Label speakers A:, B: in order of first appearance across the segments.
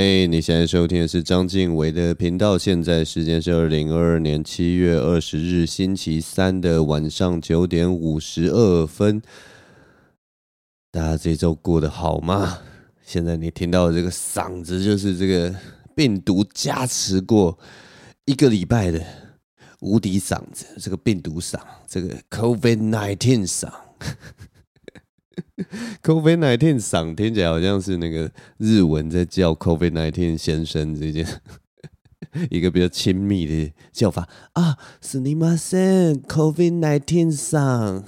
A: 嘿，hey, 你现在收听的是张晋唯的频道。现在时间是二零二二年七月二十日星期三的晚上九点五十二分。大家这周过得好吗？现在你听到的这个嗓子，就是这个病毒加持过一个礼拜的无敌嗓子，这个病毒嗓，这个 COVID-19 嗓。COVID-19 嗓听起来好像是那个日文在叫 COVID-19 先生这件一个比较亲密的叫法啊，すみません COVID-19 嗓。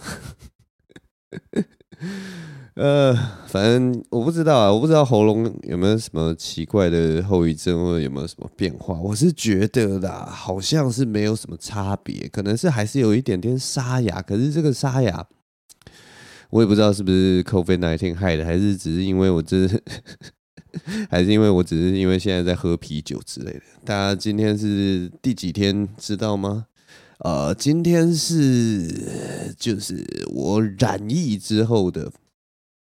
A: 呃，反正我不知道啊，我不知道喉咙有没有什么奇怪的后遗症，或者有没有什么变化。我是觉得啦，好像是没有什么差别，可能是还是有一点点沙哑，可是这个沙哑。 我也不知道是不是 COVID-19 害的，还是只是因为我这，还是因为我只是因为现在在喝啤酒之类的。大家今天是第几天知道吗？呃，今天是就是我染疫之后的。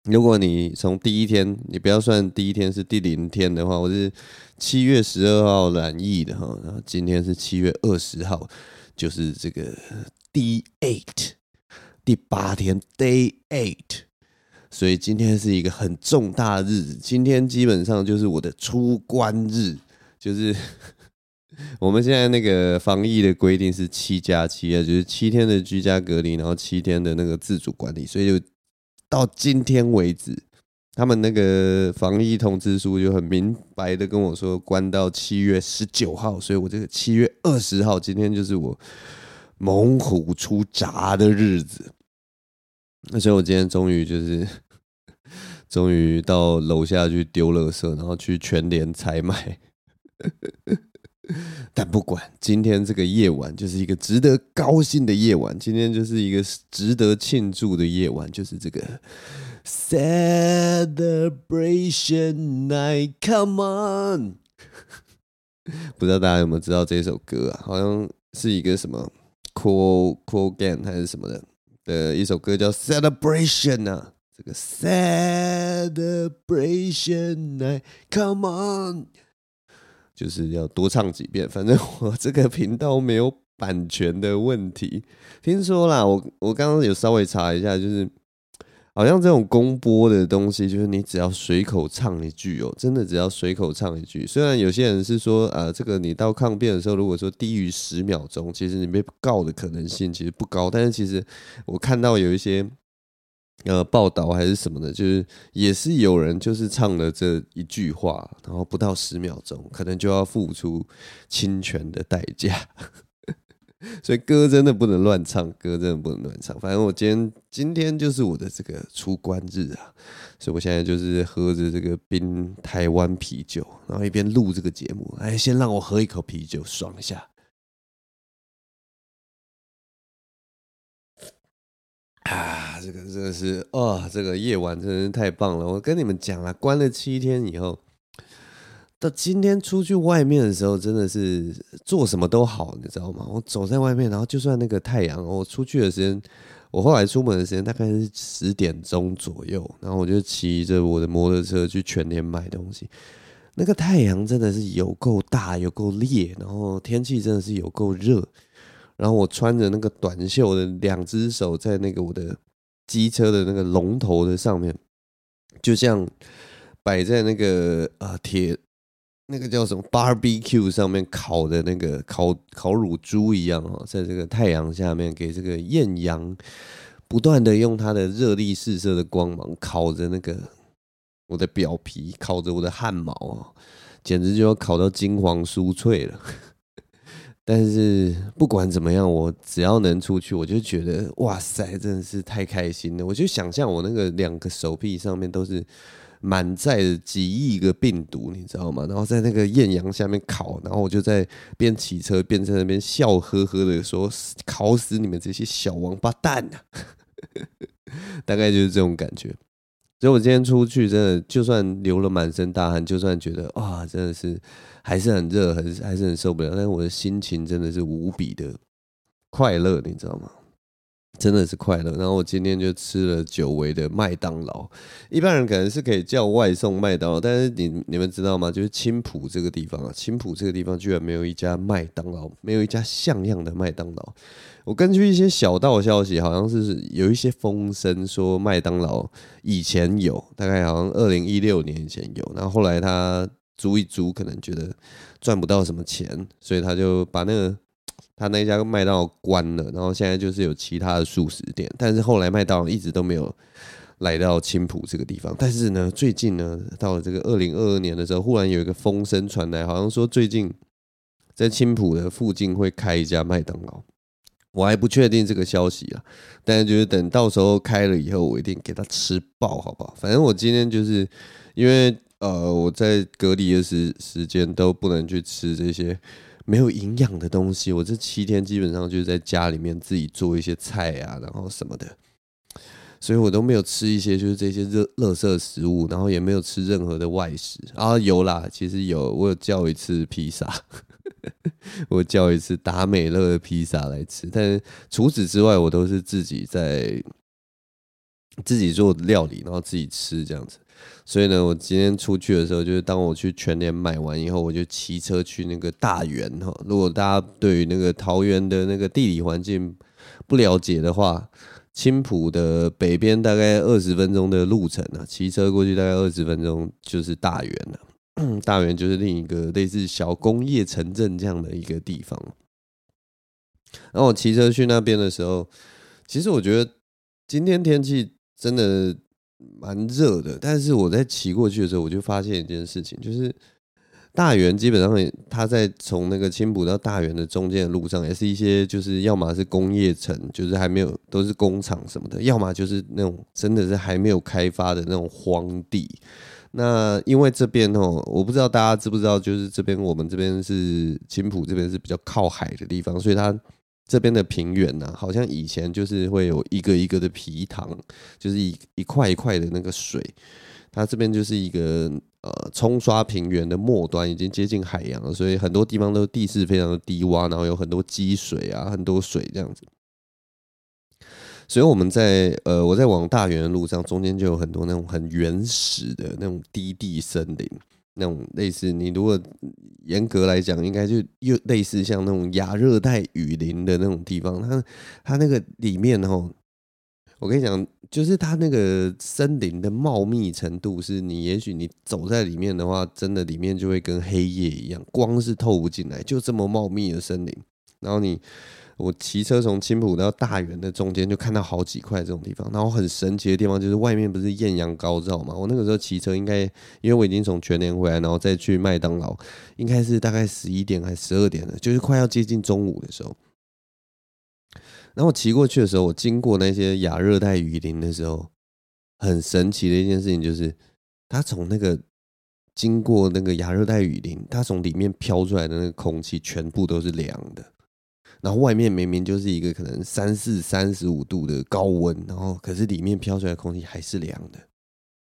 A: 如果你从第一天，你不要算第一天是第零天的话，我是七月十二号染疫的哈，然后今天是七月二十号，就是这个 day eight。第八天，Day Eight，所以今天是一个很重大的日子。今天基本上就是我的出关日，就是 我们现在那个防疫的规定是七加七啊，就是七天的居家隔离，然后七天的那个自主管理。所以就到今天为止，他们那个防疫通知书就很明白的跟我说，关到七月十九号。所以我这个七月二十号，今天就是我。猛虎出闸的日子，那所以我今天终于就是，终于到楼下去丢垃圾，然后去全联采买。但不管今天这个夜晚就是一个值得高兴的夜晚，今天就是一个值得庆祝的夜晚，就是这个 Celebration Night，Come on！不知道大家有没有知道这首歌啊？好像是一个什么？Cool Cool Game 还是什么的的一首歌叫 Celebration 啊，这个 Celebration i come on，就是要多唱几遍。反正我这个频道没有版权的问题，听说啦，我我刚刚有稍微查一下，就是。好像这种公播的东西，就是你只要随口唱一句哦，真的只要随口唱一句。虽然有些人是说，呃，这个你到抗辩的时候，如果说低于十秒钟，其实你被告的可能性其实不高。但是其实我看到有一些呃报道还是什么的，就是也是有人就是唱了这一句话，然后不到十秒钟，可能就要付出侵权的代价。所以歌真的不能乱唱，歌真的不能乱唱。反正我今天今天就是我的这个出关日啊，所以我现在就是喝着这个冰台湾啤酒，然后一边录这个节目。哎，先让我喝一口啤酒，爽一下。啊，这个真的是哦，这个夜晚真的是太棒了。我跟你们讲了，关了七天以后。到今天出去外面的时候，真的是做什么都好，你知道吗？我走在外面，然后就算那个太阳，我出去的时间，我后来出门的时间大概是十点钟左右，然后我就骑着我的摩托车去全年买东西。那个太阳真的是有够大，有够烈，然后天气真的是有够热。然后我穿着那个短袖的，两只手在那个我的机车的那个龙头的上面，就像摆在那个啊铁。那个叫什么 barbecue 上面烤的那个烤烤乳猪一样哦，在这个太阳下面，给这个艳阳不断的用它的热力四射的光芒烤着那个我的表皮，烤着我的汗毛哦，简直就要烤到金黄酥脆了。但是不管怎么样，我只要能出去，我就觉得哇塞，真的是太开心了。我就想象我那个两个手臂上面都是。满载几亿个病毒，你知道吗？然后在那个艳阳下面烤，然后我就在边骑车边在那边笑呵呵的说：“烤死你们这些小王八蛋啊！” 大概就是这种感觉。所以我今天出去，真的就算流了满身大汗，就算觉得啊，真的是还是很热，还是还是很受不了，但是我的心情真的是无比的快乐，你知道吗？真的是快乐。然后我今天就吃了久违的麦当劳。一般人可能是可以叫外送麦当劳，但是你你们知道吗？就是青埔这个地方啊，青埔这个地方居然没有一家麦当劳，没有一家像样的麦当劳。我根据一些小道消息，好像是有一些风声说麦当劳以前有，大概好像二零一六年以前有，然后后来他租一租，可能觉得赚不到什么钱，所以他就把那个。他那家麦当劳关了，然后现在就是有其他的素食店，但是后来麦当劳一直都没有来到青浦这个地方。但是呢，最近呢，到了这个二零二二年的时候，忽然有一个风声传来，好像说最近在青浦的附近会开一家麦当劳。我还不确定这个消息啊，但是就是等到时候开了以后，我一定给他吃爆，好不好？反正我今天就是因为呃我在隔离的时时间都不能去吃这些。没有营养的东西，我这七天基本上就是在家里面自己做一些菜啊，然后什么的，所以我都没有吃一些就是这些热垃圾食物，然后也没有吃任何的外食啊。有啦，其实有，我有叫一次披萨，我叫一次达美乐的披萨来吃，但是除此之外，我都是自己在自己做料理，然后自己吃这样子。所以呢，我今天出去的时候，就是当我去全联买完以后，我就骑车去那个大园哈。如果大家对于那个桃园的那个地理环境不了解的话，青埔的北边大概二十分钟的路程啊，骑车过去大概二十分钟就是大园了。大园就是另一个类似小工业城镇这样的一个地方。然后我骑车去那边的时候，其实我觉得今天天气真的。蛮热的，但是我在骑过去的时候，我就发现一件事情，就是大园基本上它在从那个青浦到大园的中间的路上，也是一些就是要么是工业城，就是还没有都是工厂什么的，要么就是那种真的是还没有开发的那种荒地。那因为这边哦，我不知道大家知不知道，就是这边我们这边是青浦这边是比较靠海的地方，所以它。这边的平原呐、啊，好像以前就是会有一个一个的皮塘，就是一一块一块的那个水。它这边就是一个呃冲刷平原的末端，已经接近海洋了，所以很多地方都地势非常的低洼，然后有很多积水啊，很多水这样子。所以我们在呃我在往大园的路上，中间就有很多那种很原始的那种低地森林。那种类似，你如果严格来讲，应该就又类似像那种亚热带雨林的那种地方。它它那个里面哦，我跟你讲，就是它那个森林的茂密程度，是你也许你走在里面的话，真的里面就会跟黑夜一样，光是透不进来，就这么茂密的森林，然后你。我骑车从青浦到大园的中间，就看到好几块这种地方。然后很神奇的地方就是外面不是艳阳高照嘛？我那个时候骑车应该，因为我已经从全年回来，然后再去麦当劳，应该是大概十一点还十二点了，就是快要接近中午的时候。然后我骑过去的时候，我经过那些亚热带雨林的时候，很神奇的一件事情就是，它从那个经过那个亚热带雨林，它从里面飘出来的那个空气全部都是凉的。然后外面明明就是一个可能三四三十五度的高温，然后可是里面飘出来的空气还是凉的，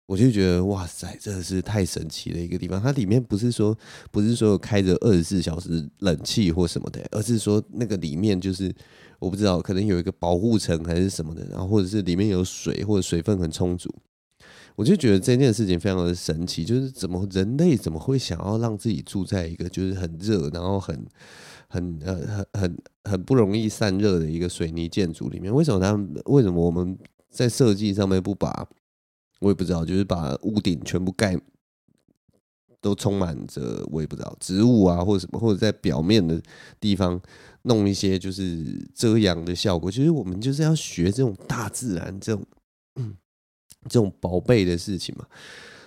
A: 我就觉得哇塞，这是太神奇的一个地方。它里面不是说不是说开着二十四小时冷气或什么的，而是说那个里面就是我不知道，可能有一个保护层还是什么的，然后或者是里面有水或者水分很充足。我就觉得这件事情非常的神奇，就是怎么人类怎么会想要让自己住在一个就是很热，然后很。很呃很很很不容易散热的一个水泥建筑里面，为什么他们为什么我们在设计上面不把我也不知道，就是把屋顶全部盖都充满着我也不知道植物啊或者什么，或者在表面的地方弄一些就是遮阳的效果。其实我们就是要学这种大自然这种这种宝贝的事情嘛。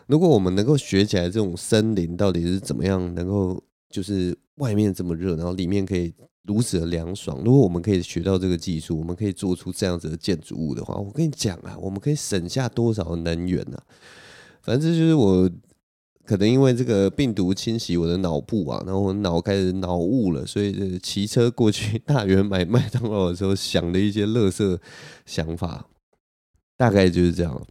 A: 如果我们能够学起来，这种森林到底是怎么样能够就是。外面这么热，然后里面可以如此的凉爽。如果我们可以学到这个技术，我们可以做出这样子的建筑物的话，我跟你讲啊，我们可以省下多少能源呢？反正就是我可能因为这个病毒侵袭我的脑部啊，然后我脑开始脑雾了，所以骑车过去大园买麦当劳的时候想的一些乐色想法，大概就是这样。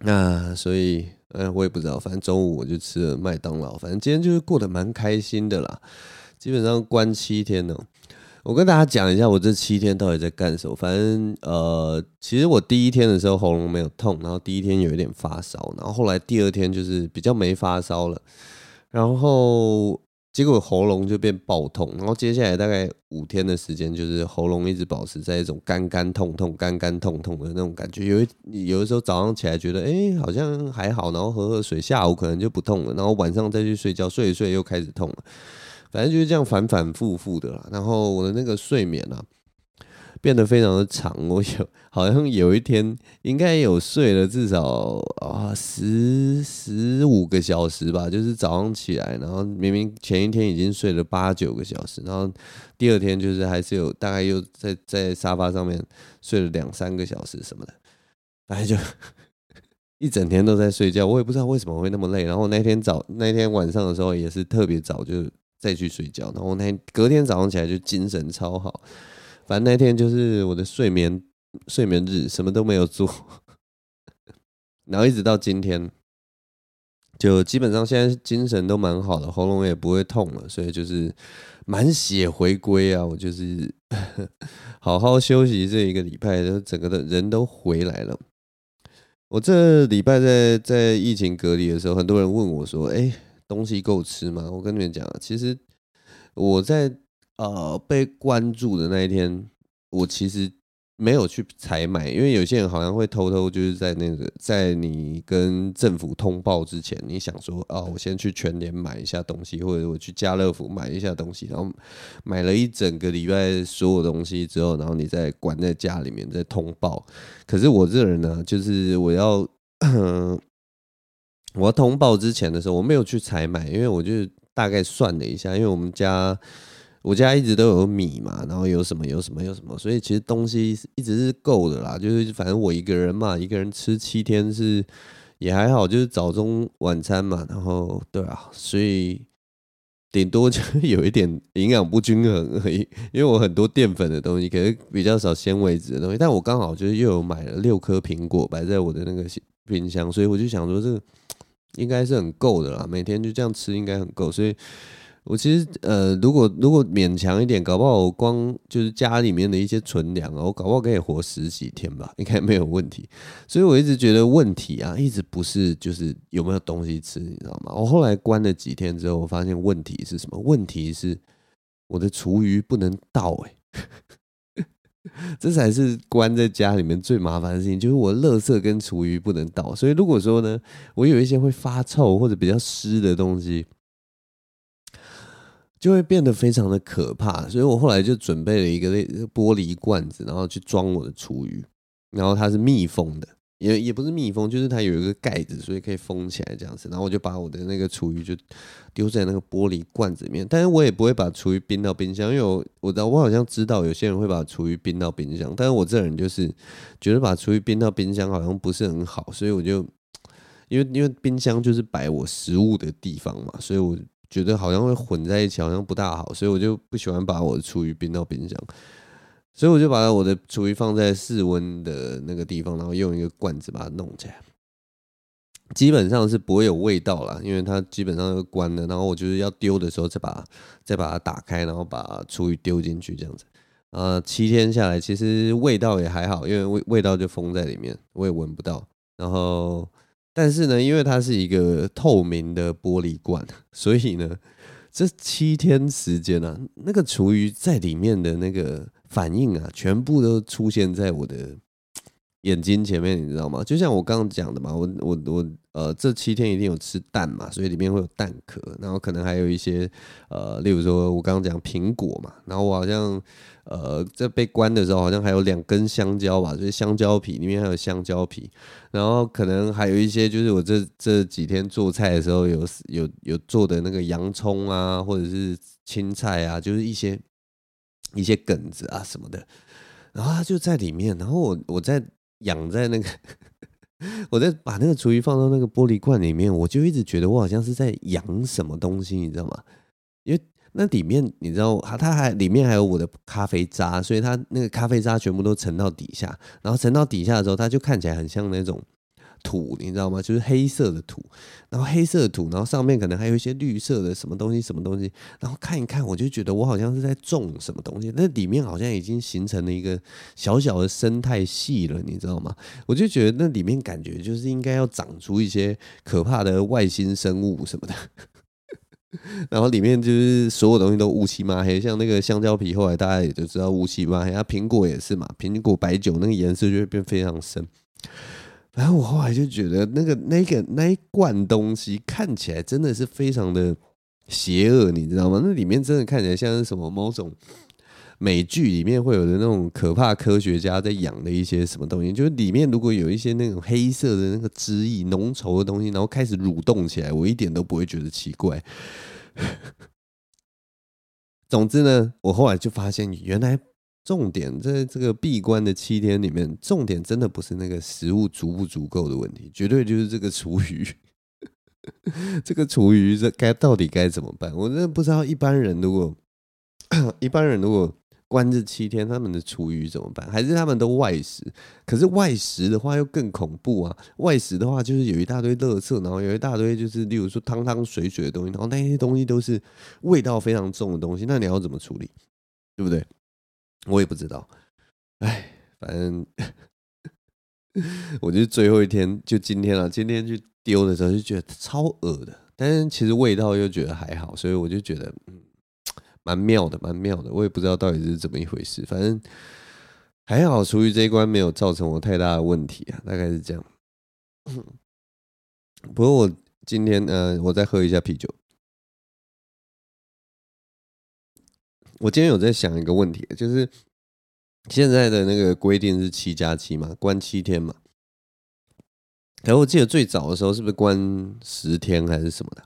A: 那所以。哎，我也不知道，反正中午我就吃了麦当劳。反正今天就是过得蛮开心的啦。基本上关七天呢，我跟大家讲一下，我这七天到底在干什么。反正呃，其实我第一天的时候喉咙没有痛，然后第一天有一点发烧，然后后来第二天就是比较没发烧了，然后结果喉咙就变爆痛，然后接下来大概五天的时间，就是喉咙一直保持在一种干干痛痛、干干痛痛的那种感觉。有一有的时候早上起来觉得哎、好像还好，然后喝喝水，下午可能就不痛了，然后晚上再去睡觉，睡一睡又开始痛了。反正就是这样反反复复的啦，然后我的那个睡眠啊变得非常的长，我有好像有一天应该有睡了至少啊十十五个小时吧，就是早上起来，然后明明前一天已经睡了八九个小时，然后第二天就是还是有大概又在在沙发上面睡了两三个小时什么的，反正就 一整天都在睡觉，我也不知道为什么会那么累。然后那天早那天晚上的时候也是特别早就。再去睡觉，然后那天隔天早上起来就精神超好。反正那天就是我的睡眠睡眠日，什么都没有做，然后一直到今天，就基本上现在精神都蛮好的，喉咙也不会痛了，所以就是满血回归啊！我就是 好好休息这一个礼拜，就整个的人都回来了。我这礼拜在在疫情隔离的时候，很多人问我说：“哎。”东西够吃吗？我跟你们讲，其实我在呃被关注的那一天，我其实没有去采买，因为有些人好像会偷偷就是在那个在你跟政府通报之前，你想说啊，我先去全联买一下东西，或者我去家乐福买一下东西，然后买了一整个礼拜所有东西之后，然后你再关在家里面再通报。可是我这人呢，就是我要。我要通报之前的时候，我没有去采买，因为我就大概算了一下，因为我们家我家一直都有米嘛，然后有什么有什么有什么，所以其实东西一直是够的啦。就是反正我一个人嘛，一个人吃七天是也还好，就是早中晚餐嘛，然后对啊，所以顶多就有一点营养不均衡而已。因为我很多淀粉的东西，可是比较少纤维质的东西，但我刚好就是又有买了六颗苹果摆在我的那个冰箱，所以我就想说这个。应该是很够的啦，每天就这样吃应该很够，所以我其实呃，如果如果勉强一点，搞不好我光就是家里面的一些存粮啊，我搞不好可以活十几天吧，应该没有问题。所以我一直觉得问题啊，一直不是就是有没有东西吃，你知道吗？我后来关了几天之后，我发现问题是什么？问题是我的厨余不能倒欸。这才是关在家里面最麻烦的事情，就是我垃圾跟厨余不能倒。所以如果说呢，我有一些会发臭或者比较湿的东西，就会变得非常的可怕。所以我后来就准备了一个玻璃罐子，然后去装我的厨余，然后它是密封的。也也不是密封，就是它有一个盖子，所以可以封起来这样子。然后我就把我的那个厨余就丢在那个玻璃罐子里面，但是我也不会把厨余冰到冰箱，因为我我知道我好像知道有些人会把厨余冰到冰箱，但是我这人就是觉得把厨余冰到冰箱好像不是很好，所以我就因为因为冰箱就是摆我食物的地方嘛，所以我觉得好像会混在一起，好像不大好，所以我就不喜欢把我的厨余冰到冰箱。所以我就把我的厨余放在室温的那个地方，然后用一个罐子把它弄起来，基本上是不会有味道啦，因为它基本上就关了。然后我就是要丢的时候再把再把它打开，然后把厨余丢进去这样子。啊，七天下来其实味道也还好，因为味味道就封在里面，我也闻不到。然后但是呢，因为它是一个透明的玻璃罐，所以呢，这七天时间呢，啊，那个厨余在里面的那个。反应啊，全部都出现在我的眼睛前面，你知道吗？就像我刚刚讲的嘛，我我我呃，这七天一定有吃蛋嘛，所以里面会有蛋壳，然后可能还有一些呃，例如说我刚刚讲苹果嘛，然后我好像呃在被关的时候，好像还有两根香蕉吧，所以香蕉皮里面还有香蕉皮，然后可能还有一些就是我这这几天做菜的时候有有有做的那个洋葱啊，或者是青菜啊，就是一些。一些梗子啊什么的，然后它就在里面，然后我我在养在那个，我在把那个厨余放到那个玻璃罐里面，我就一直觉得我好像是在养什么东西，你知道吗？因为那里面你知道它它还里面还有我的咖啡渣，所以它那个咖啡渣全部都沉到底下，然后沉到底下的时候，它就看起来很像那种土，你知道吗？就是黑色的土，然后黑色的土，然后上面可能还有一些绿色的什么东西，什么东西，然后看一看，我就觉得我好像是在种什么东西，那里面好像已经形成了一个小小的生态系了，你知道吗？我就觉得那里面感觉就是应该要长出一些可怕的外星生物什么的。然后里面就是所有东西都乌漆嘛黑，像那个香蕉皮，后来大家也就知道乌漆嘛黑。啊，苹果也是嘛，苹果白酒那个颜色就会变非常深。然后我后来就觉得那个那个那一罐东西看起来真的是非常的邪恶，你知道吗？那里面真的看起来像是什么某种美剧里面会有的那种可怕科学家在养的一些什么东西，就是里面如果有一些那种黑色的那个汁液浓稠的东西，然后开始蠕动起来，我一点都不会觉得奇怪。总之呢，我后来就发现，原来重点在这个闭关的七天里面，重点真的不是那个食物足不足够的问题，绝对就是这个厨余。这个厨余这该到底该怎么办？我真的不知道。一般人如果一般人如果关这七天，他们的厨余怎么办？还是他们都外食？可是外食的话又更恐怖啊！外食的话就是有一大堆垃圾，然后有一大堆就是例如说汤汤水水的东西，然后那些东西都是味道非常重的东西，那你要怎么处理？对不对？我也不知道。哎，反正我就最后一天就今天了。今天去丢的时候就觉得超恶的，但是其实味道又觉得还好，所以我就觉得嗯。蛮妙的，蛮妙的，我也不知道到底是怎么一回事。反正还好，厨余这一关没有造成我太大的问题啊，大概是这样。不过我今天，呃，我再喝一下啤酒。我今天有在想一个问题，就是现在的那个规定是七加七嘛，关七天嘛。然后我记得最早的时候是不是关十天还是什么的？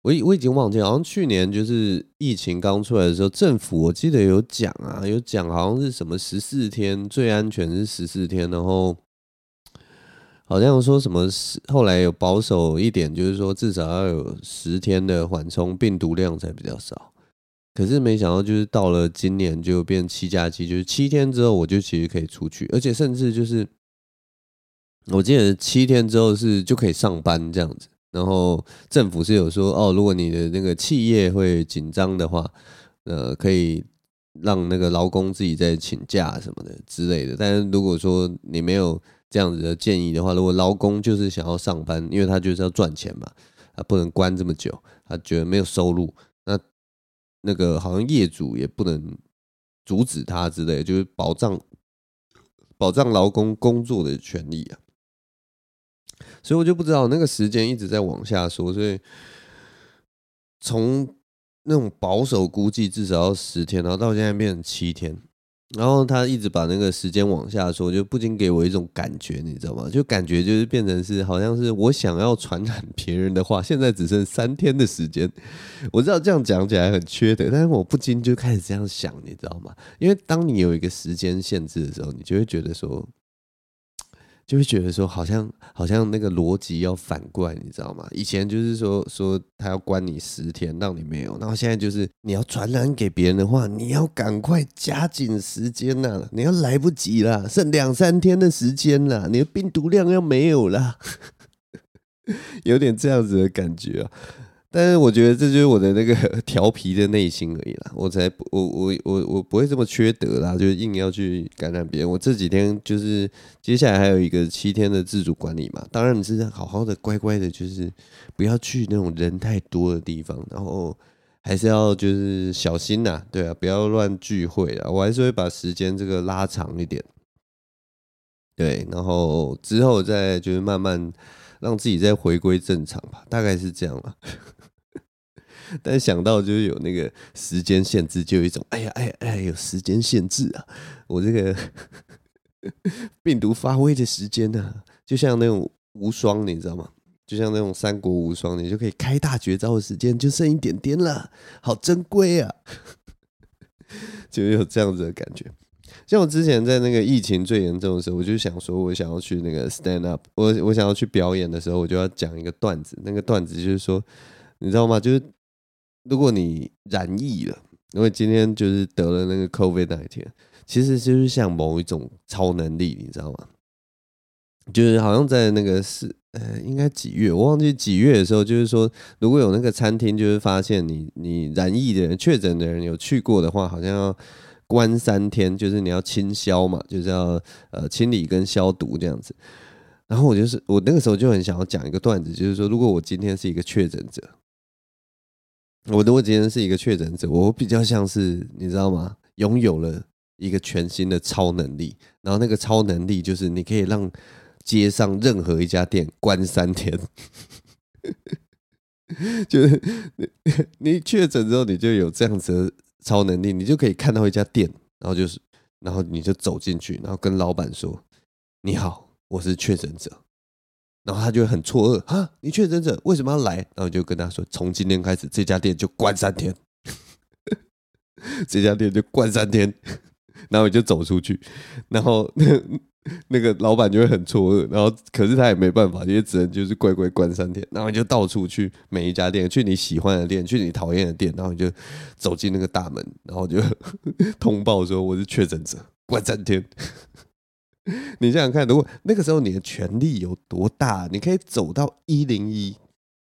A: 我我已经忘记，好像去年就是疫情刚出来的时候，政府我记得有讲啊，有讲好像是什么十四天最安全是十四天，然后好像说什么后来有保守一点，就是说至少要有十天的缓冲，病毒量才比较少。可是没想到就是到了今年就变七加七，就是七天之后我就其实可以出去，而且甚至就是我记得七天之后是就可以上班这样子。然后政府是有说哦，如果你的那个企业会紧张的话，呃，可以让那个劳工自己再请假什么的之类的。但是如果说你没有这样子的建议的话，如果劳工就是想要上班，因为他就是要赚钱嘛，他不能关这么久，他觉得没有收入，那个好像业主也不能阻止他之类，就是保障保障劳工工作的权利啊。所以我就不知道那个时间一直在往下说，所以从那种保守估计至少要十天，然后到现在变成七天，然后他一直把那个时间往下说，就不禁给我一种感觉，你知道吗？就感觉就是变成是好像是我想要传染别人的话，现在只剩三天的时间。我知道这样讲起来很缺德，但是我不禁就开始这样想，你知道吗？因为当你有一个时间限制的时候，你就会觉得说。就会觉得说，好像好像那个逻辑要反过来，你知道吗？以前就是说说他要关你十天，让你没有，然后现在就是你要传染给别人的话，你要赶快加紧时间呐，你要来不及了，剩两三天的时间了，你的病毒量要没有了，有点这样子的感觉啊。但是我觉得这就是我的那个 调皮的内心而已啦，我才，我我我我不会这么缺德啦，就硬要去感染别人。我这几天就是接下来还有一个七天的自主管理嘛，当然你是好好的乖乖的，就是不要去那种人太多的地方，然后还是要就是小心呐，对啊，不要乱聚会啊。我还是会把时间这个拉长一点，对，然后之后再就是慢慢让自己再回归正常吧，大概是这样了。但想到就是有那个时间限制，就有一种哎呀哎呀哎呀，有时间限制啊！我这个 病毒发挥的时间呢、啊，就像那种无双，你知道吗？就像那种三国无双，你就可以开大绝招的时间就剩一点点了，好珍贵啊！就有这样子的感觉。像我之前在那个疫情最严重的时候，我就想说，我想要去那个 stand up，我我想要去表演的时候，我就要讲一个段子。那个段子就是说，你知道吗？就是。如果你染疫了，因为今天就是得了那个 covid 那一天其实就是像某一种超能力，你知道吗？就是好像在那个是呃，应该几月，我忘记几月的时候，就是说如果有那个餐厅，就是发现你你染疫的人、确诊的人有去过的话，好像要关三天，就是你要清消嘛，就是要呃清理跟消毒这样子。然后我就是我那个时候就很想要讲一个段子，就是说如果我今天是一个确诊者。我如果今天是一个确诊者，我比较像是你知道吗？拥有了一个全新的超能力，然后那个超能力就是你可以让街上任何一家店关三天，就是 你确诊之后，你就有这样子超能力，你就可以看到一家店，然后就是，然后你就走进去，然后跟老板说：“你好，我是确诊者。”然后他就很错愕啊！你确诊者为什么要来？然后就跟他说：从今天开始，这家店就关三天，这家店就关三天。然后你就走出去，然后那那个老板就会很错愕。然后可是他也没办法，因为只能就是乖乖关三天。然后你就到处去每一家店，去你喜欢的店，去你讨厌的店，然后你就走进那个大门，然后就 通报说我是确诊者，关三天。你想想看，如果那个时候你的权力有多大，你可以走到一零一，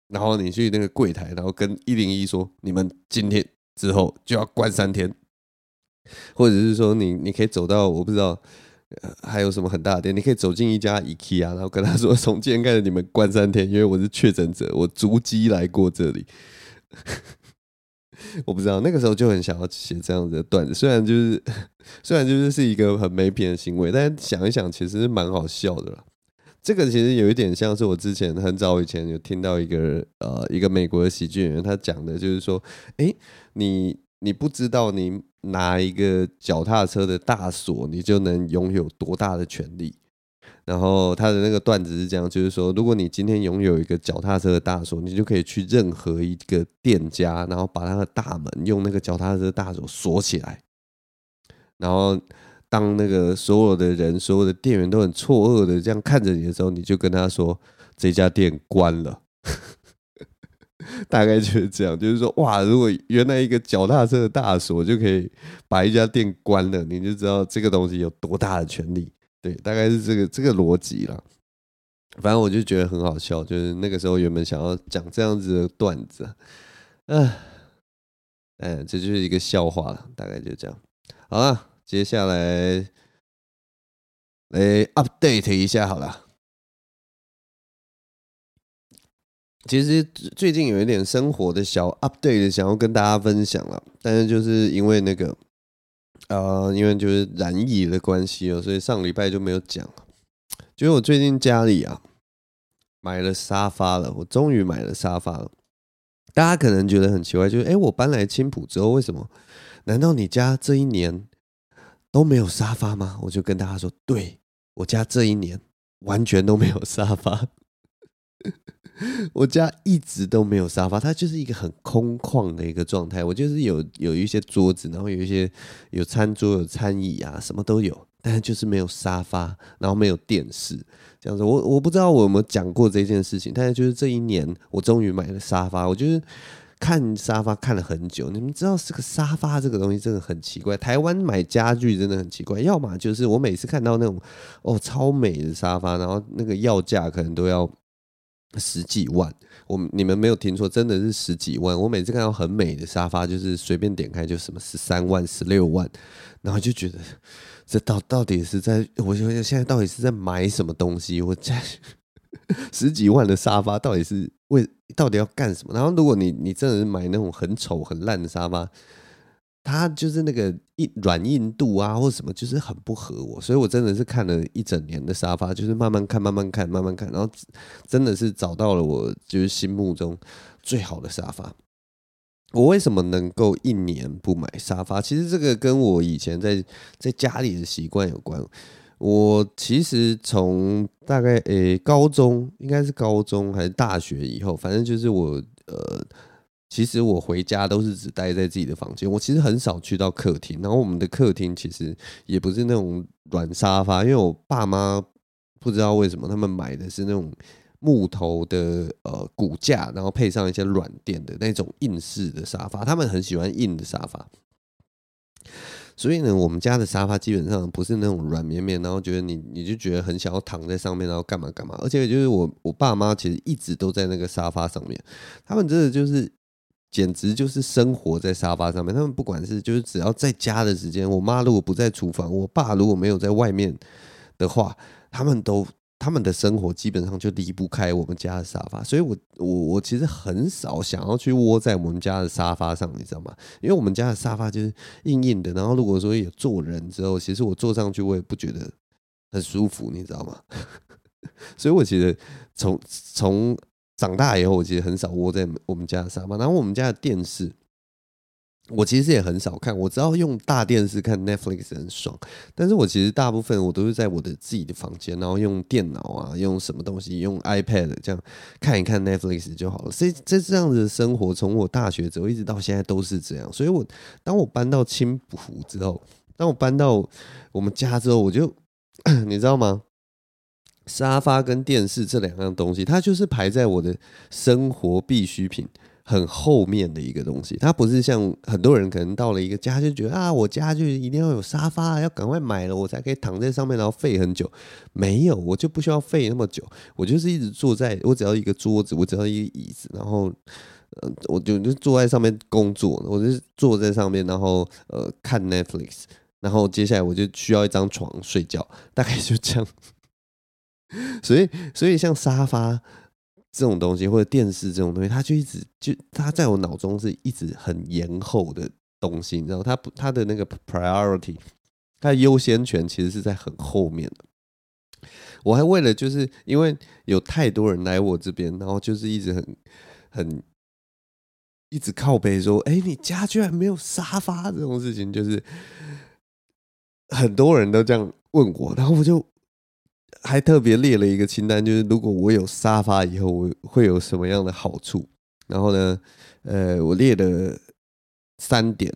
A: 然后你去那个柜台，然后跟一零一说，你们今天之后就要关三天，或者是说你你可以走到我不知道还有什么很大的店，你可以走进一家 IKEA，然后跟他说，从今天开始你们关三天，因为我是确诊者，我足迹来过这里。我不知道那个时候就很想要写这样子的段子，虽然就是虽然就是是一个很没品的行为，但想一想其实蛮好笑的啦。这个其实有一点像是我之前很早以前有听到一个呃一个美国的喜剧演员他讲的，就是说，诶，你你不知道你拿一个脚踏车的大锁，你就能拥有多大的权力。然后他的那个段子是这样，就是说，如果你今天拥有一个脚踏车的大锁，你就可以去任何一个店家，然后把他的大门用那个脚踏车大锁锁起来。然后当那个所有的人、所有的店员都很错愕的这样看着你的时候，你就跟他说：“这家店关了。”大概就是这样，就是说，哇，如果原来一个脚踏车的大锁就可以把一家店关了，你就知道这个东西有多大的权力。对，大概是这个这个逻辑啦。反正我就觉得很好笑，就是那个时候原本想要讲这样子的段子，嗯，哎，这就是一个笑话了，大概就这样。好了，接下来来 update 一下好了。其实最近有一点生活的小 update 想要跟大家分享了，但是就是因为那个。呃，因为就是染疫的关系哦，所以上礼拜就没有讲。就是我最近家里啊买了沙发了，我终于买了沙发了。大家可能觉得很奇怪，就是哎，我搬来青浦之后，为什么？难道你家这一年都没有沙发吗？我就跟大家说，对，我家这一年完全都没有沙发。我家一直都没有沙发，它就是一个很空旷的一个状态。我就是有有一些桌子，然后有一些有餐桌、有餐椅啊，什么都有，但是就是没有沙发，然后没有电视这样子。我我不知道我有没有讲过这件事情，但是就是这一年，我终于买了沙发。我就是看沙发看了很久。你们知道这个沙发这个东西真的很奇怪，台湾买家具真的很奇怪。要么就是我每次看到那种哦超美的沙发，然后那个要价可能都要。十几万，我你们没有听错，真的是十几万。我每次看到很美的沙发，就是随便点开就什么十三万、十六万，然后就觉得这到到底是在，我觉得现在到底是在买什么东西？我在 十几万的沙发到底是为到底要干什么？然后如果你你真的是买那种很丑很烂的沙发。它就是那个硬软硬度啊，或什么，就是很不合我，所以我真的是看了一整年的沙发，就是慢慢看，慢慢看，慢慢看，然后真的是找到了我就是心目中最好的沙发。我为什么能够一年不买沙发？其实这个跟我以前在在家里的习惯有关。我其实从大概诶高中，应该是高中还是大学以后，反正就是我呃。其实我回家都是只待在自己的房间，我其实很少去到客厅。然后我们的客厅其实也不是那种软沙发，因为我爸妈不知道为什么他们买的是那种木头的呃骨架，然后配上一些软垫的那种硬式的沙发，他们很喜欢硬的沙发。所以呢，我们家的沙发基本上不是那种软绵绵，然后觉得你你就觉得很想要躺在上面，然后干嘛干嘛。而且就是我我爸妈其实一直都在那个沙发上面，他们真的就是简直就是生活在沙发上面。他们不管是就是只要在家的时间，我妈如果不在厨房，我爸如果没有在外面的话，他们都。他们的生活基本上就离不开我们家的沙发，所以我我我其实很少想要去窝在我们家的沙发上，你知道吗？因为我们家的沙发就是硬硬的，然后如果说有坐人之后，其实我坐上去我也不觉得很舒服，你知道吗？所以我觉得从从长大以后，我其实很少窝在我们家的沙发，然后我们家的电视。我其实也很少看，我知道用大电视看 Netflix 很爽，但是我其实大部分我都是在我的自己的房间，然后用电脑啊，用什么东西，用 iPad 这样看一看 Netflix 就好了。所以这这样子的生活，从我大学之后一直到现在都是这样。所以我当我搬到青浦之后，当我搬到我们家之后，我就 你知道吗？沙发跟电视这两样东西，它就是排在我的生活必需品。很后面的一个东西，它不是像很多人可能到了一个家就觉得啊，我家就一定要有沙发，要赶快买了我才可以躺在上面，然后费很久。没有，我就不需要费那么久，我就是一直坐在，我只要一个桌子，我只要一个椅子，然后呃，我就就坐在上面工作，我就坐在上面，然后呃看 Netflix，然后接下来我就需要一张床睡觉，大概就这样。所以，所以像沙发。这种东西或者电视这种东西，它就一直就它在我脑中是一直很延后的东西，你知道，它不它的那个 priority，它的优先权其实是在很后面的。我还为了就是因为有太多人来我这边，然后就是一直很很一直靠背说，哎，你家居然没有沙发这种事情，就是很多人都这样问我，然后我就。还特别列了一个清单，就是如果我有沙发以后，我会有什么样的好处。然后呢，呃，我列了三点。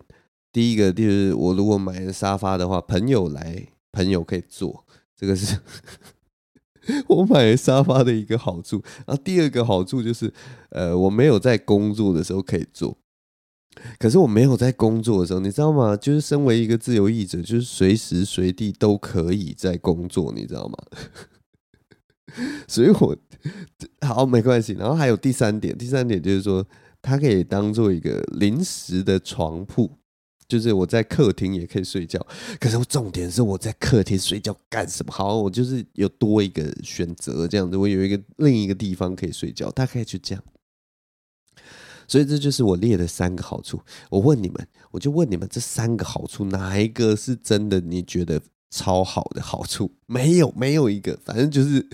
A: 第一个就是我如果买了沙发的话，朋友来，朋友可以坐，这个是 我买了沙发的一个好处。然后第二个好处就是，呃，我没有在工作的时候可以坐。可是我没有在工作的时候，你知道吗？就是身为一个自由译者，就是随时随地都可以在工作，你知道吗？所以我好没关系。然后还有第三点，第三点就是说，它可以当做一个临时的床铺，就是我在客厅也可以睡觉。可是重点是我在客厅睡觉干什么？好，我就是有多一个选择，这样子，我有一个另一个地方可以睡觉，大概就这样。所以这就是我列的三个好处。我问你们，我就问你们，这三个好处哪一个是真的？你觉得超好的好处？没有，没有一个。反正就是，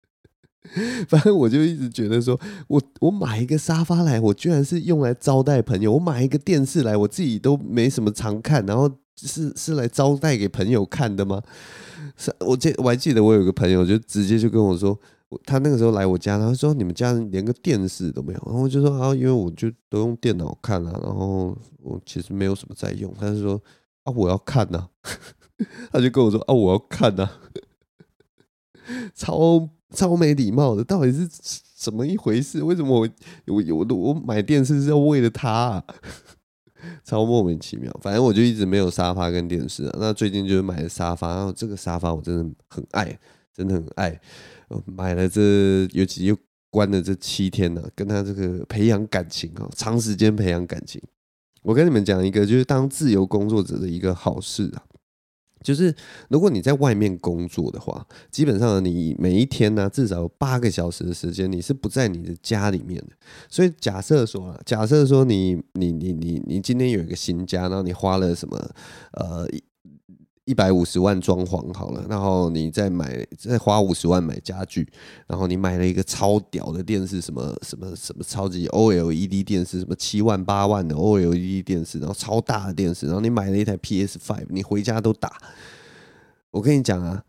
A: 反正我就一直觉得说，我我买一个沙发来，我居然是用来招待朋友；我买一个电视来，我自己都没什么常看，然后是是来招待给朋友看的吗？是，我记我还记得我有个朋友就直接就跟我说。他那个时候来我家，他说：“你们家连个电视都没有。”然后我就说：“啊，因为我就都用电脑看啊，然后我其实没有什么在用。”他就说：“啊，我要看呐。”他就跟我说：“啊，我要看呐。”超超没礼貌的，到底是怎么一回事？为什么我我我我买电视是要为了他啊？超莫名其妙。反正我就一直没有沙发跟电视啊。那最近就是买了沙发，然后这个沙发我真的很爱，真的很爱。买了这，尤其又关了这七天呢，跟他这个培养感情啊，长时间培养感情。我跟你们讲一个，就是当自由工作者的一个好事啊，就是如果你在外面工作的话，基本上你每一天呢，至少八个小时的时间，你是不在你的家里面的。所以假设说啊，假设说你你你你你今天有一个新家，然后你花了什么呃。一百五十万装潢好了，然后你再买，再花五十万买家具，然后你买了一个超屌的电视，什么什么什么超级 OLED 电视，什么七万八万的 OLED 电视，然后超大的电视，然后你买了一台 P S Five，你回家都打。我跟你讲啊，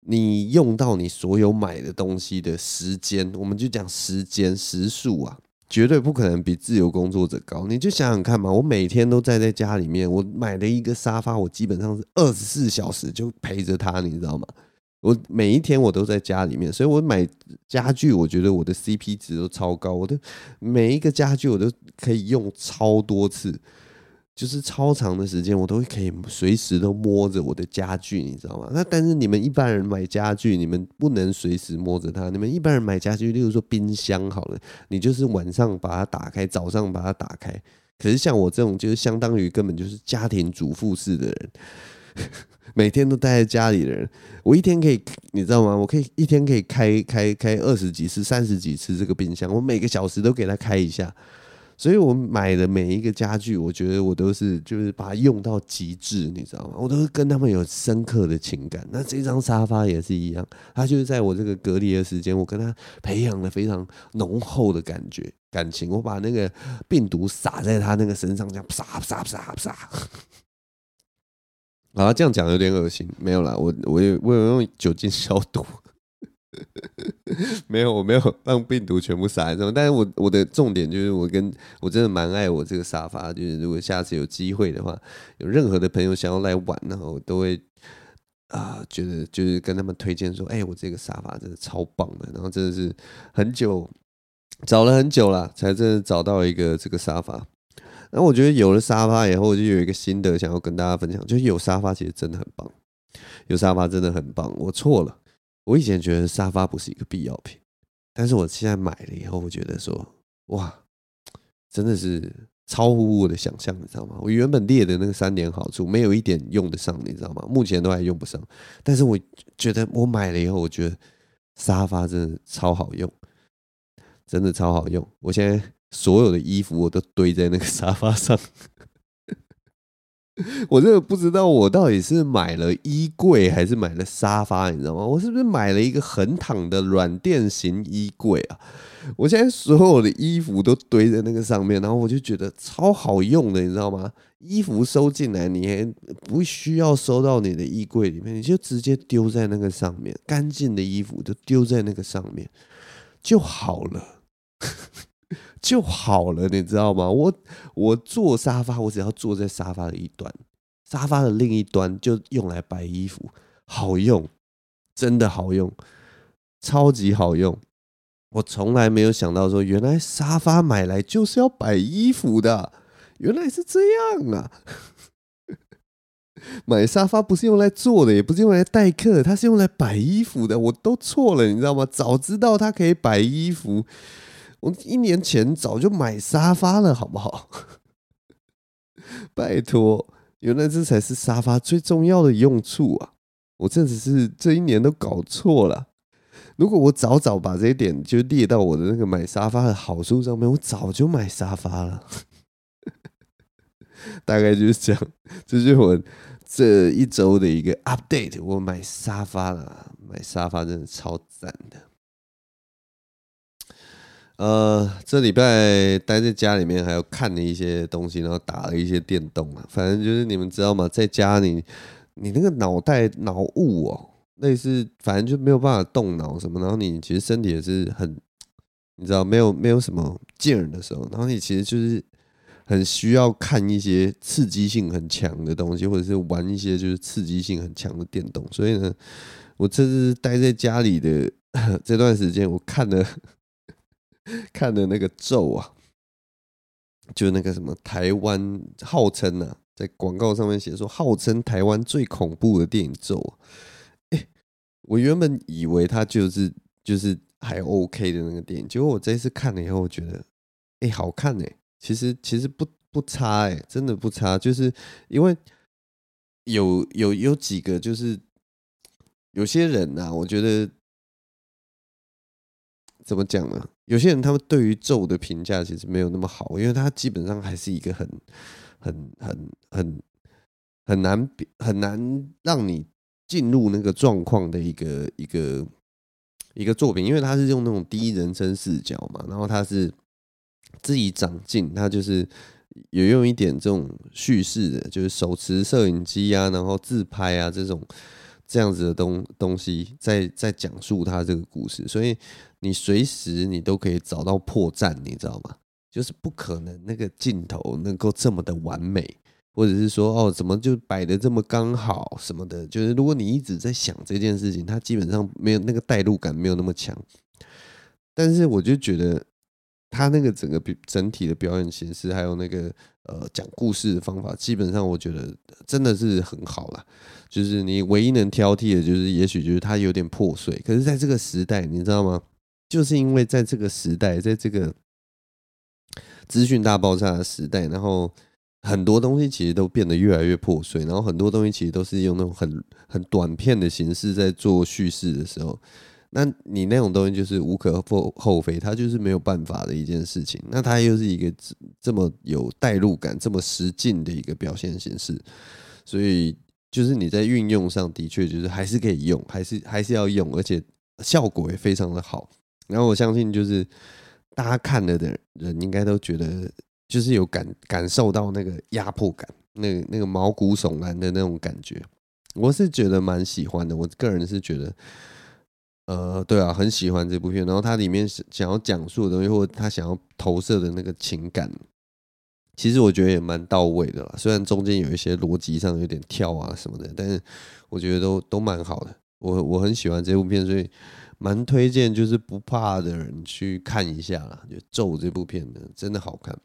A: 你用到你所有买的东西的时间，我们就讲时间时速啊。绝对不可能比自由工作者高，你就想想看嘛。我每天都待在家里面，我买了一个沙发，我基本上是二十四小时就陪着他，你知道吗？我每一天我都在家里面，所以我买家具，我觉得我的 CP 值都超高，我的每一个家具我都可以用超多次。就是超长的时间，我都可以随时都摸着我的家具，你知道吗？那但是你们一般人买家具，你们不能随时摸着它。你们一般人买家具，例如说冰箱好了，你就是晚上把它打开，早上把它打开。可是像我这种，就是相当于根本就是家庭主妇式的人，每天都待在家里的人，我一天可以，你知道吗？我可以一天可以开开开二十几次、三十几次这个冰箱，我每个小时都给它开一下。所以我买的每一个家具，我觉得我都是就是把它用到极致，你知道吗？我都是跟他们有深刻的情感。那这张沙发也是一样，它就是在我这个隔离的时间，我跟他培养了非常浓厚的感觉感情。我把那个病毒撒在他那个身上，这样啪啪啪啪啪。啊，这样讲有点恶心，没有啦，我我有我有用酒精消毒。没有，我没有 让病毒全部撒在上面。但是我我的重点就是，我跟我真的蛮爱我这个沙发。就是如果下次有机会的话，有任何的朋友想要来玩，然后我都会啊、觉得就是跟他们推荐说，哎、我这个沙发真的超棒的。然后真的是很久找了很久了，才真的找到一个这个沙发。那我觉得有了沙发以后，我就有一个心得想要跟大家分享，就是有沙发其实真的很棒，有沙发真的很棒。我错了。我以前觉得沙发不是一个必要品，但是我现在买了以后，我觉得说，哇，真的是超乎我的想象，你知道吗？我原本列的那个三点好处，没有一点用得上，你知道吗？目前都还用不上，但是我觉得我买了以后，我觉得沙发真的超好用，真的超好用。我现在所有的衣服我都堆在那个沙发上。我真的不知道我到底是买了衣柜还是买了沙发，你知道吗？我是不是买了一个横躺的软垫型衣柜啊？我现在所有的衣服都堆在那个上面，然后我就觉得超好用的，你知道吗？衣服收进来，你还不需要收到你的衣柜里面，你就直接丢在那个上面，干净的衣服就丢在那个上面就好了。就好了，你知道吗？我我坐沙发，我只要坐在沙发的一端，沙发的另一端就用来摆衣服，好用，真的好用，超级好用。我从来没有想到说，原来沙发买来就是要摆衣服的，原来是这样啊！买沙发不是用来坐的，也不是用来待客，它是用来摆衣服的。我都错了，你知道吗？早知道它可以摆衣服。我一年前早就买沙发了，好不好？拜托，原来这才是沙发最重要的用处啊！我真的是这一年都搞错了。如果我早早把这一点就列到我的那个买沙发的好处上面，我早就买沙发了。大概就是这样，这是我这一周的一个 update。我买沙发了，买沙发真的超赞的。呃，这礼拜待在家里面，还有看了一些东西，然后打了一些电动啊。反正就是你们知道吗？在家里，你那个脑袋脑雾哦，类似反正就没有办法动脑什么。然后你其实身体也是很，你知道没有没有什么劲儿的时候，然后你其实就是很需要看一些刺激性很强的东西，或者是玩一些就是刺激性很强的电动。所以呢，我这次待在家里的 这段时间，我看了。看的那个咒啊，就那个什么台湾号称啊，在广告上面写说号称台湾最恐怖的电影咒啊，欸，我原本以为它就是就是还 OK 的那个电影，结果我这次看了以后，我觉得哎，好看哎，其实其实不不差哎，真的不差，就是因为有有有几个就是有些人呐，我觉得。怎么讲呢？有些人他们对于咒的评价其实没有那么好，因为它基本上还是一个很、很、很、很很难、很难让你进入那个状况的一个一个一个作品，因为它是用那种第一人称视角嘛，然后它是自己长进，它就是有用一点这种叙事的，就是手持摄影机啊，然后自拍啊这种。这样子的东东西在在讲述他这个故事，所以你随时你都可以找到破绽，你知道吗？就是不可能那个镜头能够这么的完美，或者是说哦，怎么就摆得这么刚好什么的？就是如果你一直在想这件事情，它基本上没有那个代入感，没有那么强。但是我就觉得他那个整个整体的表演形式，还有那个呃讲故事的方法，基本上我觉得真的是很好啦。就是你唯一能挑剔的，就是也许就是它有点破碎。可是在这个时代，你知道吗？就是因为在这个时代，在这个资讯大爆炸的时代，然后很多东西其实都变得越来越破碎，然后很多东西其实都是用那种很很短片的形式在做叙事的时候。那你那种东西就是无可厚非，它就是没有办法的一件事情。那它又是一个这么有代入感、这么实劲的一个表现形式，所以就是你在运用上的确就是还是可以用，还是还是要用，而且效果也非常的好。然后我相信就是大家看了的人应该都觉得就是有感感受到那个压迫感，那个那个毛骨悚然的那种感觉。我是觉得蛮喜欢的，我个人是觉得。呃，对啊，很喜欢这部片。然后它里面想要讲述的东西，或者他想要投射的那个情感，其实我觉得也蛮到位的啦。虽然中间有一些逻辑上有点跳啊什么的，但是我觉得都都蛮好的。我我很喜欢这部片，所以蛮推荐，就是不怕的人去看一下啦。就咒这部片呢，真的好看。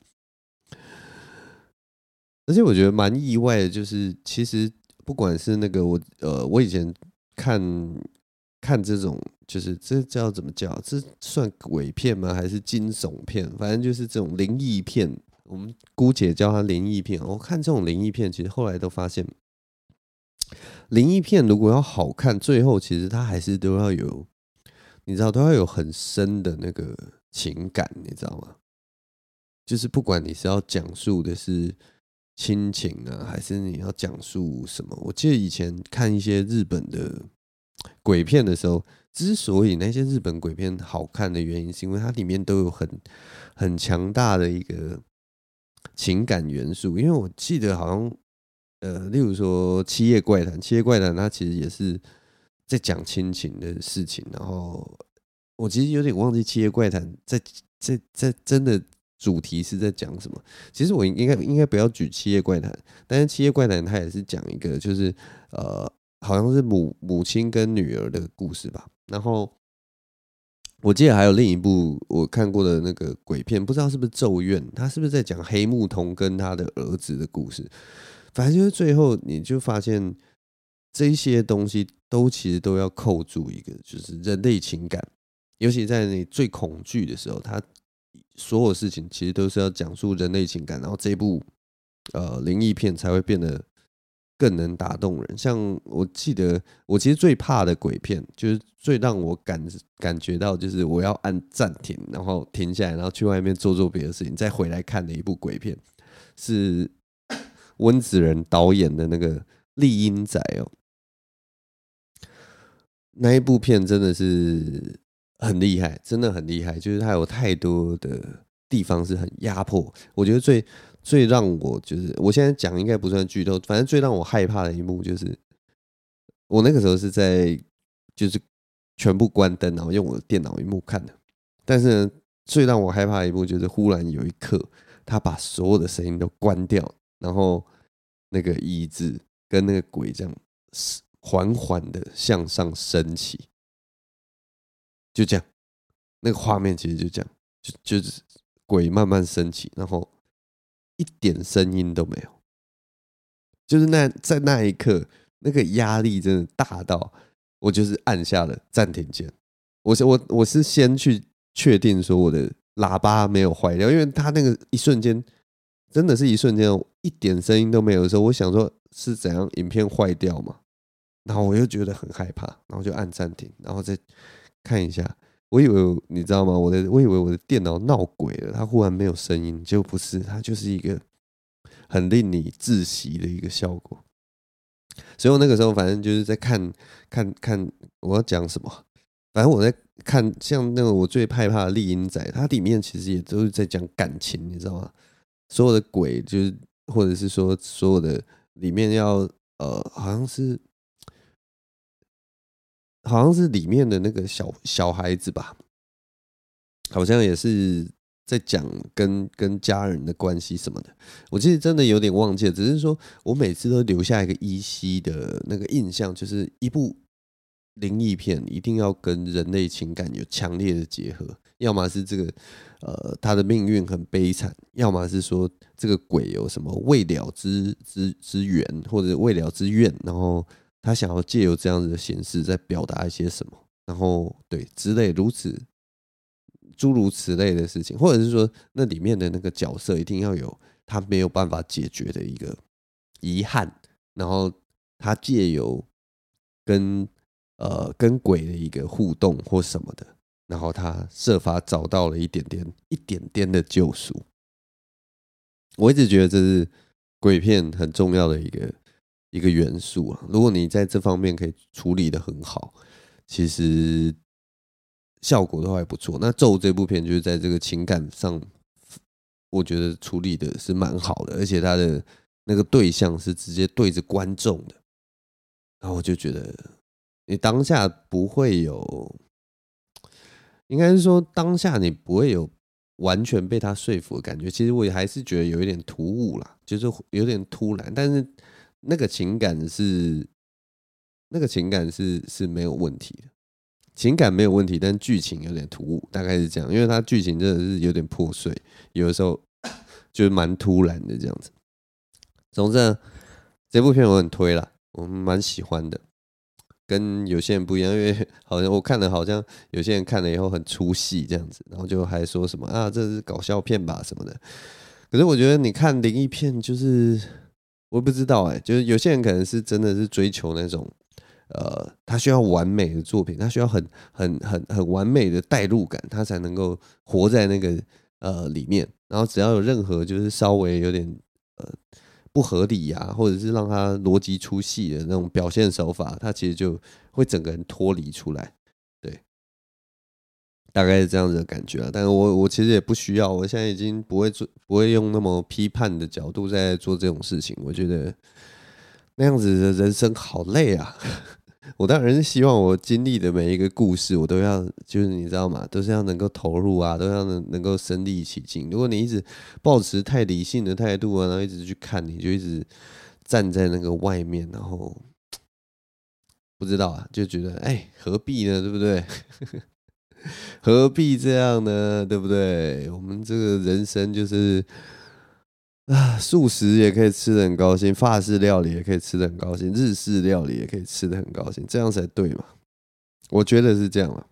A: 而且我觉得蛮意外的，就是其实不管是那个我呃，我以前看。看这种就是这叫怎么叫？这算鬼片吗？还是惊悚片？反正就是这种灵异片，我们姑且叫它灵异片。我看这种灵异片，其实后来都发现，灵异片如果要好看，最后其实它还是都要有，你知道，都要有很深的那个情感，你知道吗？就是不管你是要讲述的是亲情啊，还是你要讲述什么，我记得以前看一些日本的。鬼片的时候，之所以那些日本鬼片好看的原因，是因为它里面都有很很强大的一个情感元素。因为我记得好像，呃，例如说《七夜怪谈》，《七夜怪谈》它其实也是在讲亲情的事情。然后我其实有点忘记《七夜怪谈》在在在真的主题是在讲什么。其实我应该应该不要举《七夜怪谈》，但是《七夜怪谈》它也是讲一个，就是呃。好像是母母亲跟女儿的故事吧。然后我记得还有另一部我看过的那个鬼片，不知道是不是《咒怨》，他是不是在讲黑木瞳跟他的儿子的故事？反正就是最后你就发现这些东西都其实都要扣住一个，就是人类情感。尤其在你最恐惧的时候，他所有事情其实都是要讲述人类情感，然后这部呃灵异片才会变得。更能打动人。像我记得，我其实最怕的鬼片，就是最让我感感觉到，就是我要按暂停，然后停下来，然后去外面做做别的事情，再回来看的一部鬼片，是温子仁导演的那个《厉阴宅》哦。那一部片真的是很厉害，真的很厉害，就是它有太多的地方是很压迫。我觉得最。最让我就是，我现在讲应该不算剧透，反正最让我害怕的一幕就是，我那个时候是在就是全部关灯，然后用我的电脑萤幕看的。但是呢，最让我害怕的一幕就是，忽然有一刻，他把所有的声音都关掉，然后那个椅子跟那个鬼这样缓缓的向上升起，就这样，那个画面其实就这样，就就是鬼慢慢升起，然后。一点声音都没有，就是那在那一刻，那个压力真的大到我就是按下了暂停键。我是我我是先去确定说我的喇叭没有坏掉，因为他那个一瞬间真的是一瞬间，一点声音都没有的时候，我想说是怎样影片坏掉嘛？然后我又觉得很害怕，然后就按暂停，然后再看一下。我以为你知道吗？我的我以为我的电脑闹鬼了，它忽然没有声音，结果不是，它就是一个很令你窒息的一个效果。所以我那个时候反正就是在看看看我要讲什么，反正我在看像那个我最害怕的《厉阴宅》，它里面其实也都是在讲感情，你知道吗？所有的鬼就是或者是说所有的里面要呃，好像是。好像是里面的那个小小孩子吧，好像也是在讲跟跟家人的关系什么的。我其实真的有点忘记了，只是说我每次都留下一个依稀的那个印象，就是一部灵异片一定要跟人类情感有强烈的结合，要么是这个呃他的命运很悲惨，要么是说这个鬼有什么未了之之之缘或者未了之愿，然后他想要借由这样子的形式在表达一些什么，然后对之类如此诸如此类的事情，或者是说那里面的那个角色一定要有他没有办法解决的一个遗憾，然后他借由跟呃跟鬼的一个互动或什么的。然后他设法找到了一点点、一点点的救赎。我一直觉得这是鬼片很重要的一个一个元素啊。如果你在这方面可以处理得很好，其实效果都还不错。那咒这部片就是在这个情感上，我觉得处理的是蛮好的，而且他的那个对象是直接对着观众的。然后我就觉得，你当下不会有。应该是说，当下你不会有完全被他说服的感觉。其实我也还是觉得有一点突兀啦，就是有点突然。但是那个情感是，那个情感是是没有问题的，情感没有问题，但剧情有点突兀，大概是这样。因为它剧情真的是有点破碎，有的时候就是蛮突然的这样子。总之，这部片我很推啦，我蛮喜欢的。跟有些人不一样，因为 好像我看了，好像有些人看了以后很出戏这样子，然后就还说什么啊，这是搞笑片吧什么的。可是我觉得你看灵异片，就是我不知道哎、就是有些人可能是真的是追求那种，呃，他需要完美的作品，他需要很很很很完美的代入感，他才能够活在那个呃里面。然后只要有任何就是稍微有点呃。不合理呀、或者是让他逻辑出戏的那种表现手法，他其实就会整个人脱离出来，大概是这样子的感觉啊。但是我我其实也不需要，我现在已经不会做，不会用那么批判的角度在做这种事情。我觉得那样子的人生好累啊。我当然是希望我经历的每一个故事，我都要就是你知道吗？都是要能够投入啊，都要能能够身临其境。如果你一直抱持太理性的态度啊，然后一直去看，你就一直站在那个外面，然后不知道啊，就觉得哎，何必呢？对不对？何必这样呢？对不对？我们这个人生就是。啊，素食也可以吃得很高兴，法式料理也可以吃得很高兴，日式料理也可以吃得很高兴，这样才对嘛？我觉得是这样啊。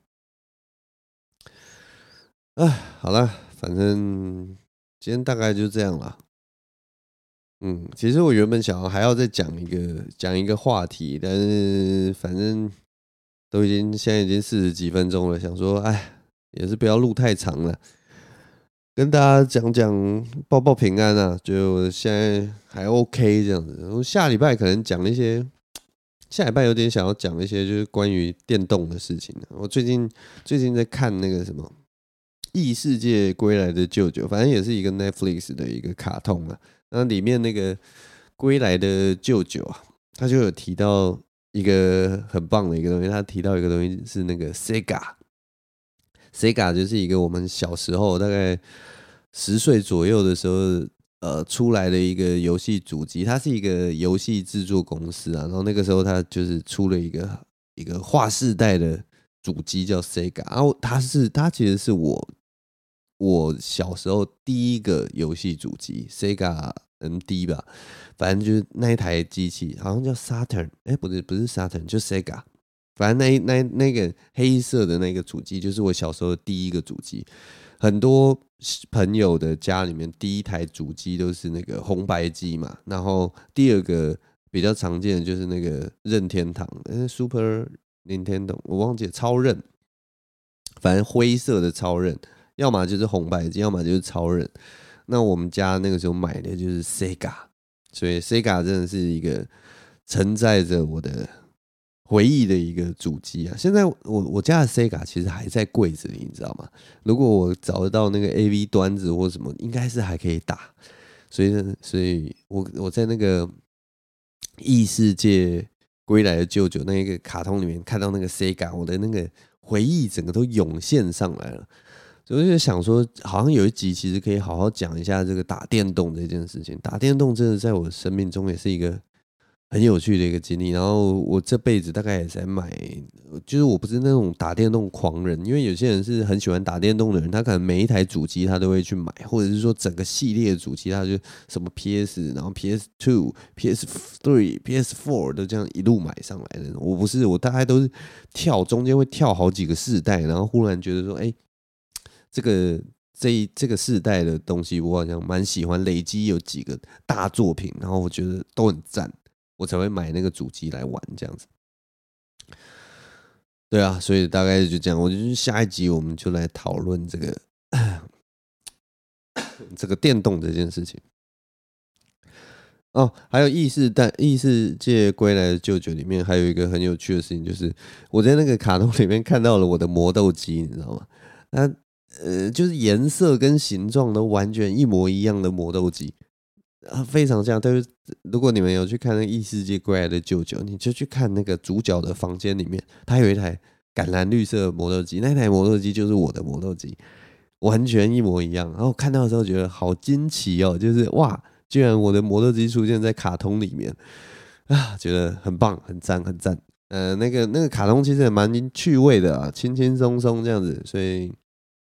A: 啊，好了，反正今天大概就这样了。嗯，其实我原本想要还要再讲一个讲一个话题，但是反正都已经现在已经四十几分钟了，想说，哎，也是不要录太长了。跟大家讲讲报报平安啊，就现在还 OK 这样子。我下礼拜可能讲一些，下礼拜有点想要讲一些就是关于电动的事情。我最近最近在看那个什么《异世界归来的舅舅》，反正也是一个 Netflix 的一个卡通啊。那里面那个归来的舅舅啊，他就有提到一个很棒的一个东西，他提到一个东西是那个 Sega。Sega 就是一个我们小时候大概十岁左右的时候，呃，出来的一个游戏主机，它是一个游戏制作公司啊。然后那个时候，它就是出了一个一个划世代的主机叫 Sega，然后它是它其实是我我小时候第一个游戏主机 Sega MD 吧，反正就是那一台机器，好像叫 Saturn，哎，不是不是 Saturn，就 Sega。反正那那那个黑色的那个主机，就是我小时候第一个主机。很多朋友的家里面第一台主机都是那个红白机嘛。然后第二个比较常见的就是那个任天堂，嗯，Super Nintendo，我忘记了超任。反正灰色的超任，要么就是红白机，要么就是超任。那我们家那个时候买的就是 Sega，所以 Sega 真的是一个承载着我的。回忆的一个主机啊，现在我我家的 Sega 其实还在柜子里，你知道吗？如果我找得到那个 AV 端子或什么，应该是还可以打。所以呢，所以我我在那个异世界归来的舅舅那一个卡通里面看到那个 Sega，我的那个回忆整个都涌现上来了。所以就想说，好像有一集其实可以好好讲一下这个打电动这件事情。打电动真的在我生命中也是一个。很有趣的一个经历，然后我这辈子大概也在买，就是我不是那种打电动狂人，因为有些人是很喜欢打电动的人，他可能每一台主机他都会去买，或者是说整个系列的主机，他就什么 PS，然后 PS Two、PS Three、PS Four 都这样一路买上来的。我不是，我大概都是跳中间会跳好几个世代，然后忽然觉得说，哎，这个这这个世代的东西我好像蛮喜欢，累积有几个大作品，然后我觉得都很赞。我才会买那个主机来玩这样子，对啊，所以大概就这样。我就下一集我们就来讨论这个这个电动这件事情。哦，还有异世代异世界归来的舅舅里面还有一个很有趣的事情，就是我在那个卡通里面看到了我的魔豆机，你知道吗？那呃，就是颜色跟形状都完全一模一样的磨豆机。啊，非常像。但是如果你们有去看那异世界归来的舅舅，你就去看那个主角的房间里面，他有一台橄榄绿色的磨豆机，那台磨豆机就是我的磨豆机，完全一模一样。然后看到的时候觉得好惊奇哦，就是哇，居然我的磨豆机出现在卡通里面啊，觉得很棒，很赞，很赞。呃，那个那个卡通其实也蛮趣味的啊，轻轻松松这样子，所以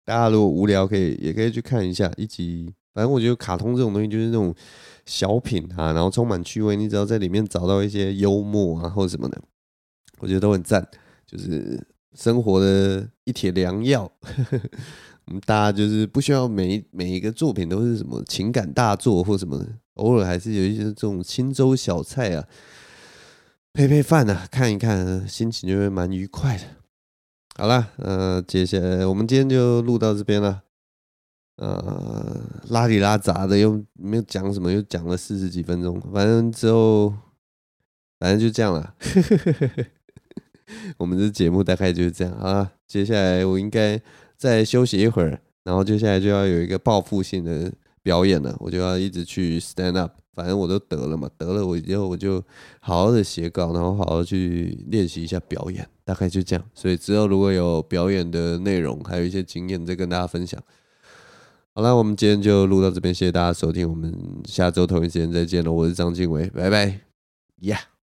A: 大家如果无聊可以也可以去看一下一集。反正我觉得卡通这种东西就是那种小品啊，然后充满趣味，你只要在里面找到一些幽默啊或者什么的，我觉得都很赞，就是生活的一帖良药。我们大家就是不需要每每一个作品都是什么情感大作或什么的，偶尔还是有一些这种清粥小菜啊，配配饭啊，看一看，心情就会蛮愉快的。好了，呃，接下来我们今天就录到这边了。呃，拉里拉杂的，又没有讲什么，又讲了四十几分钟。反正之后，反正就这样了。我们这节目大概就是这样啊。接下来我应该再休息一会儿，然后接下来就要有一个报复性的表演了。我就要一直去 stand up，反正我都得了嘛，得了我以后我就好好的写稿，然后好好去练习一下表演，大概就这样。所以之后如果有表演的内容，还有一些经验，再跟大家分享。好了，我们今天就录到这边，谢谢大家收听，我们下周同一时间再见了，我是张敬伟，拜拜，yeah。